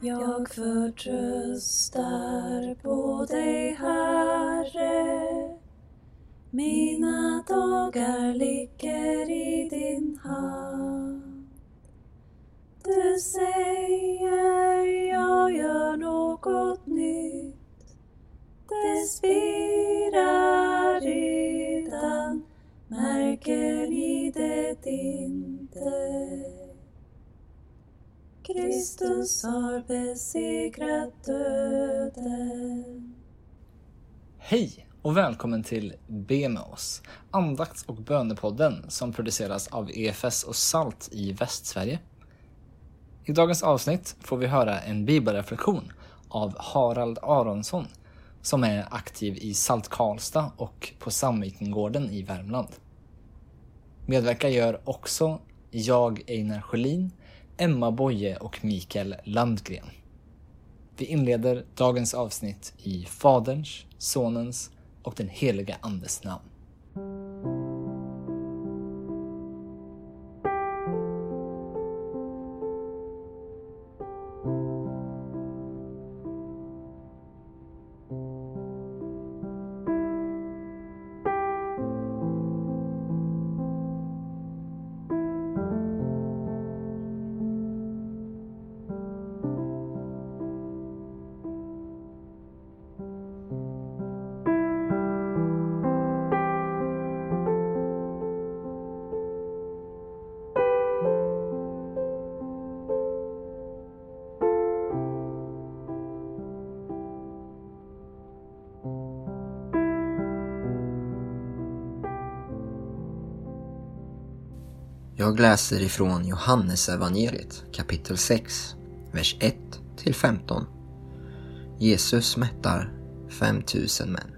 Jag förtröstar på dig, Herre. Mina dagar ligger i din hand. Du säger jag gör något nytt. Det spirar redan, märker ni det inte? Kristus har besegrat döden. Hej och välkommen till Be med oss, andakts och bönepodden som produceras av EFS och SALT i Västsverige. I dagens avsnitt får vi höra en bibelreflektion av Harald Aronsson som är aktiv i SALT Karlstad och på Sandvikengården i Värmland. Medverkar gör också jag, Einar Sjölin, Emma Boye och Mikael Landgren. Vi inleder dagens avsnitt i Faderns, Sonens och den heliga Andes namn. Jag läser ifrån Johannesevangeliet kapitel 6, vers 1 till 15. Jesus mättar 5000 män.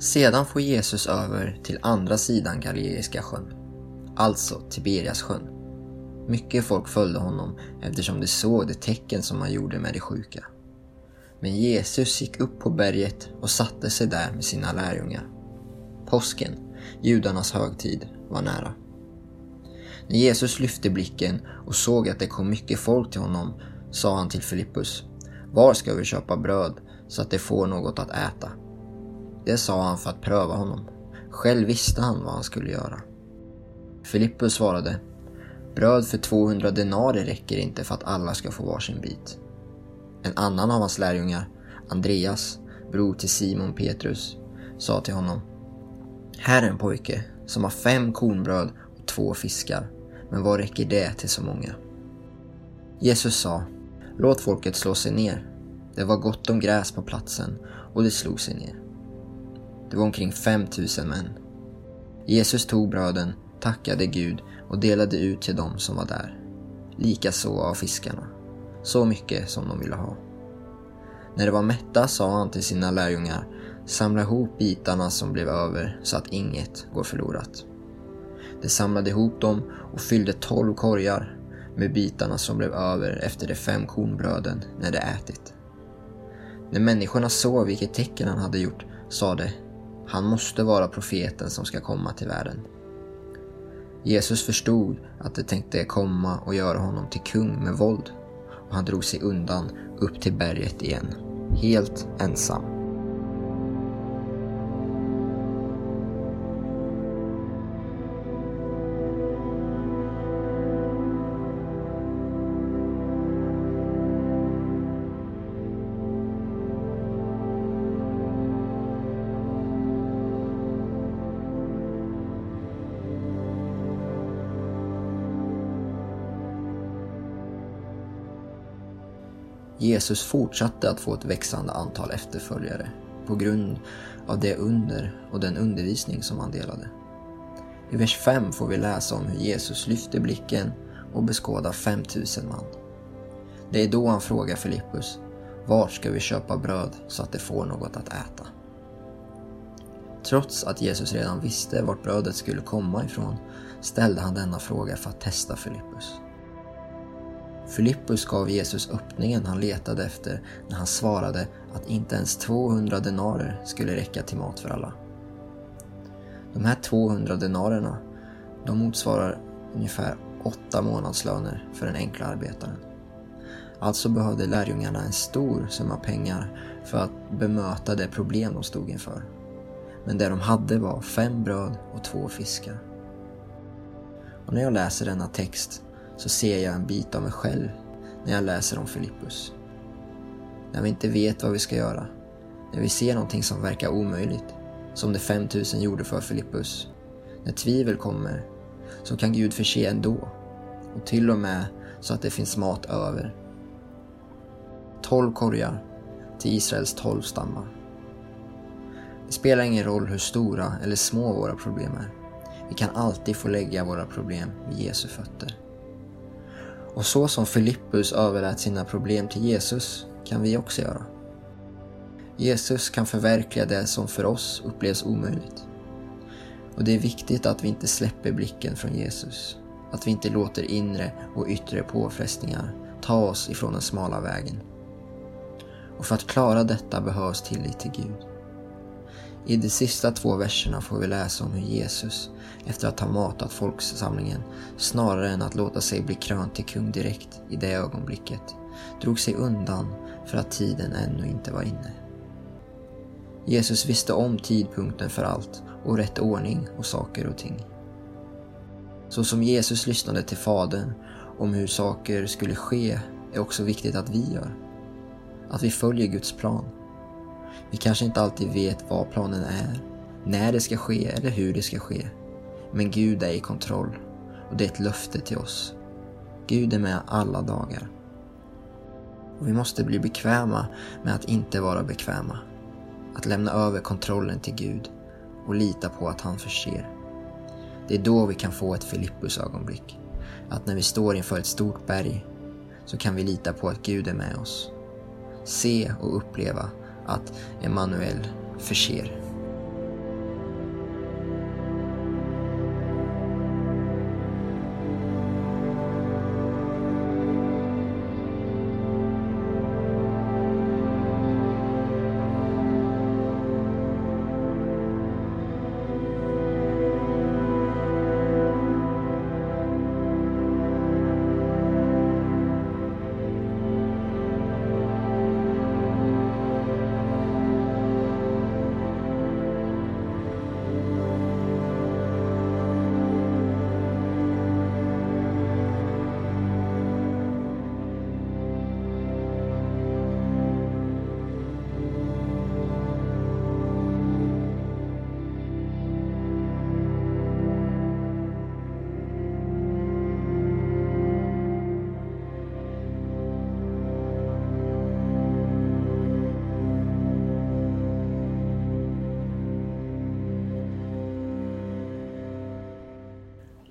Sedan får Jesus över till andra sidan Galileiska sjön, alltså Tiberias sjön. Mycket folk följde honom eftersom de såg de tecken som han gjorde med de sjuka. Men Jesus gick upp på berget och satte sig där med sina lärjungar. Påsken, judarnas högtid, var nära. När Jesus lyfte blicken och såg att det kom mycket folk till honom sa han till Filippus Var ska vi köpa bröd så att de får något att äta? Det sa han för att pröva honom. Själv visste han vad han skulle göra. Filippus svarade Bröd för 200 denarer räcker inte för att alla ska få varsin bit. En annan av hans lärjungar, Andreas, bror till Simon Petrus, sa till honom här är en pojke som har fem kornbröd och två fiskar. Men vad räcker det till så många? Jesus sa, låt folket slå sig ner. Det var gott om gräs på platsen och de slog sig ner. Det var omkring 5000 män. Jesus tog bröden, tackade Gud och delade ut till dem som var där. Likaså av fiskarna. Så mycket som de ville ha. När de var mätta sa han till sina lärjungar Samla ihop bitarna som blev över så att inget går förlorat. De samlade ihop dem och fyllde tolv korgar med bitarna som blev över efter de fem kornbröden när de ätit. När människorna såg vilket tecken han hade gjort sa de han måste vara profeten som ska komma till världen. Jesus förstod att de tänkte komma och göra honom till kung med våld och han drog sig undan upp till berget igen, helt ensam. Jesus fortsatte att få ett växande antal efterföljare på grund av det under och den undervisning som han delade. I vers 5 får vi läsa om hur Jesus lyfter blicken och beskådar 5000 man. Det är då han frågar Filippus, vart ska vi köpa bröd så att de får något att äta? Trots att Jesus redan visste vart brödet skulle komma ifrån ställde han denna fråga för att testa Filippus. Filippus gav Jesus öppningen han letade efter när han svarade att inte ens 200 denarer skulle räcka till mat för alla. De här 200 denarerna, de motsvarar ungefär åtta månadslöner för den enkla arbetaren. Alltså behövde lärjungarna en stor summa pengar för att bemöta det problem de stod inför. Men det de hade var fem bröd och två fiskar. Och när jag läser denna text så ser jag en bit av mig själv när jag läser om Filippus. När vi inte vet vad vi ska göra, när vi ser någonting som verkar omöjligt, som de 5000 gjorde för Filippus. När tvivel kommer, så kan Gud förse ändå. Och till och med så att det finns mat över. Tolv korgar till Israels tolv stammar. Det spelar ingen roll hur stora eller små våra problem är. Vi kan alltid få lägga våra problem vid Jesu fötter. Och så som Filippus överlät sina problem till Jesus kan vi också göra. Jesus kan förverkliga det som för oss upplevs omöjligt. Och det är viktigt att vi inte släpper blicken från Jesus. Att vi inte låter inre och yttre påfrestningar ta oss ifrån den smala vägen. Och för att klara detta behövs tillit till Gud. I de sista två verserna får vi läsa om hur Jesus, efter att ha matat folksamlingen, snarare än att låta sig bli krönt till kung direkt i det ögonblicket, drog sig undan för att tiden ännu inte var inne. Jesus visste om tidpunkten för allt och rätt ordning och saker och ting. Så som Jesus lyssnade till Fadern om hur saker skulle ske är också viktigt att vi gör. Att vi följer Guds plan. Vi kanske inte alltid vet vad planen är, när det ska ske eller hur det ska ske. Men Gud är i kontroll och det är ett löfte till oss. Gud är med alla dagar. Och vi måste bli bekväma med att inte vara bekväma. Att lämna över kontrollen till Gud och lita på att han förser. Det är då vi kan få ett Filippus ögonblick. Att när vi står inför ett stort berg så kan vi lita på att Gud är med oss. Se och uppleva att Emanuel förser.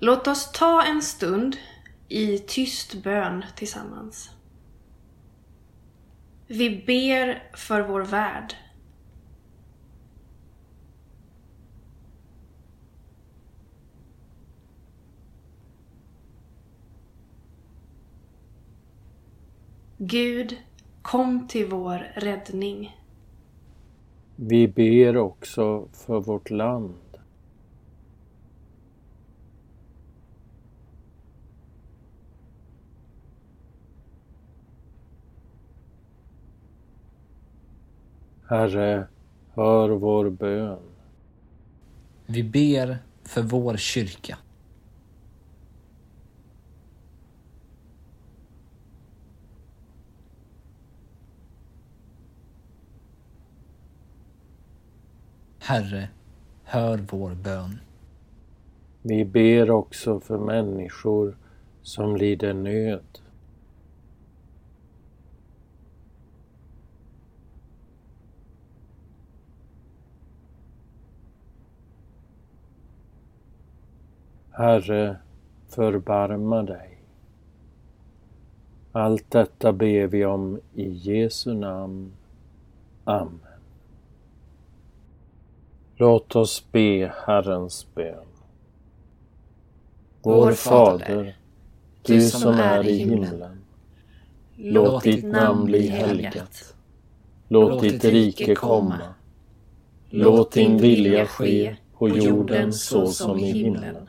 Låt oss ta en stund i tyst bön tillsammans. Vi ber för vår värld. Gud, kom till vår räddning. Vi ber också för vårt land. Herre, hör vår bön. Vi ber för vår kyrka. Herre, hör vår bön. Vi ber också för människor som lider nöd. Herre, förbarma dig. Allt detta ber vi om i Jesu namn. Amen. Låt oss be Herrens bön. Vår Fader, du som är i himlen. Låt ditt namn bli helgat. Låt ditt rike komma. Låt din vilja ske på jorden så som i himlen.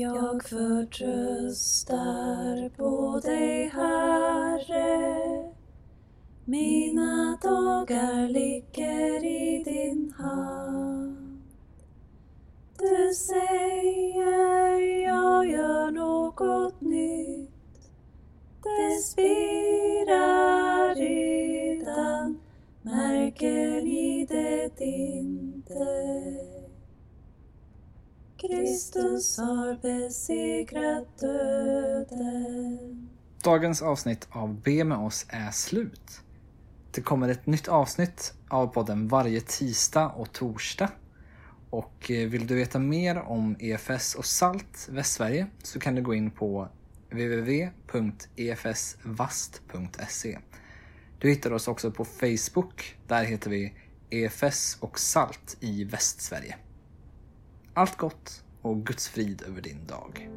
Jag förtröstar på dig, Herre. Mina dagar ligger i din hand. Du säger jag gör något nytt. Det spirar redan, märker ni det inte? Kristus har besegrat döden. Dagens avsnitt av Be med oss är slut. Det kommer ett nytt avsnitt av podden varje tisdag och torsdag. Och eh, vill du veta mer om EFS och SALT Västsverige så kan du gå in på www.efsvast.se. Du hittar oss också på Facebook. Där heter vi EFS och SALT i Västsverige. Allt gott och Guds frid över din dag.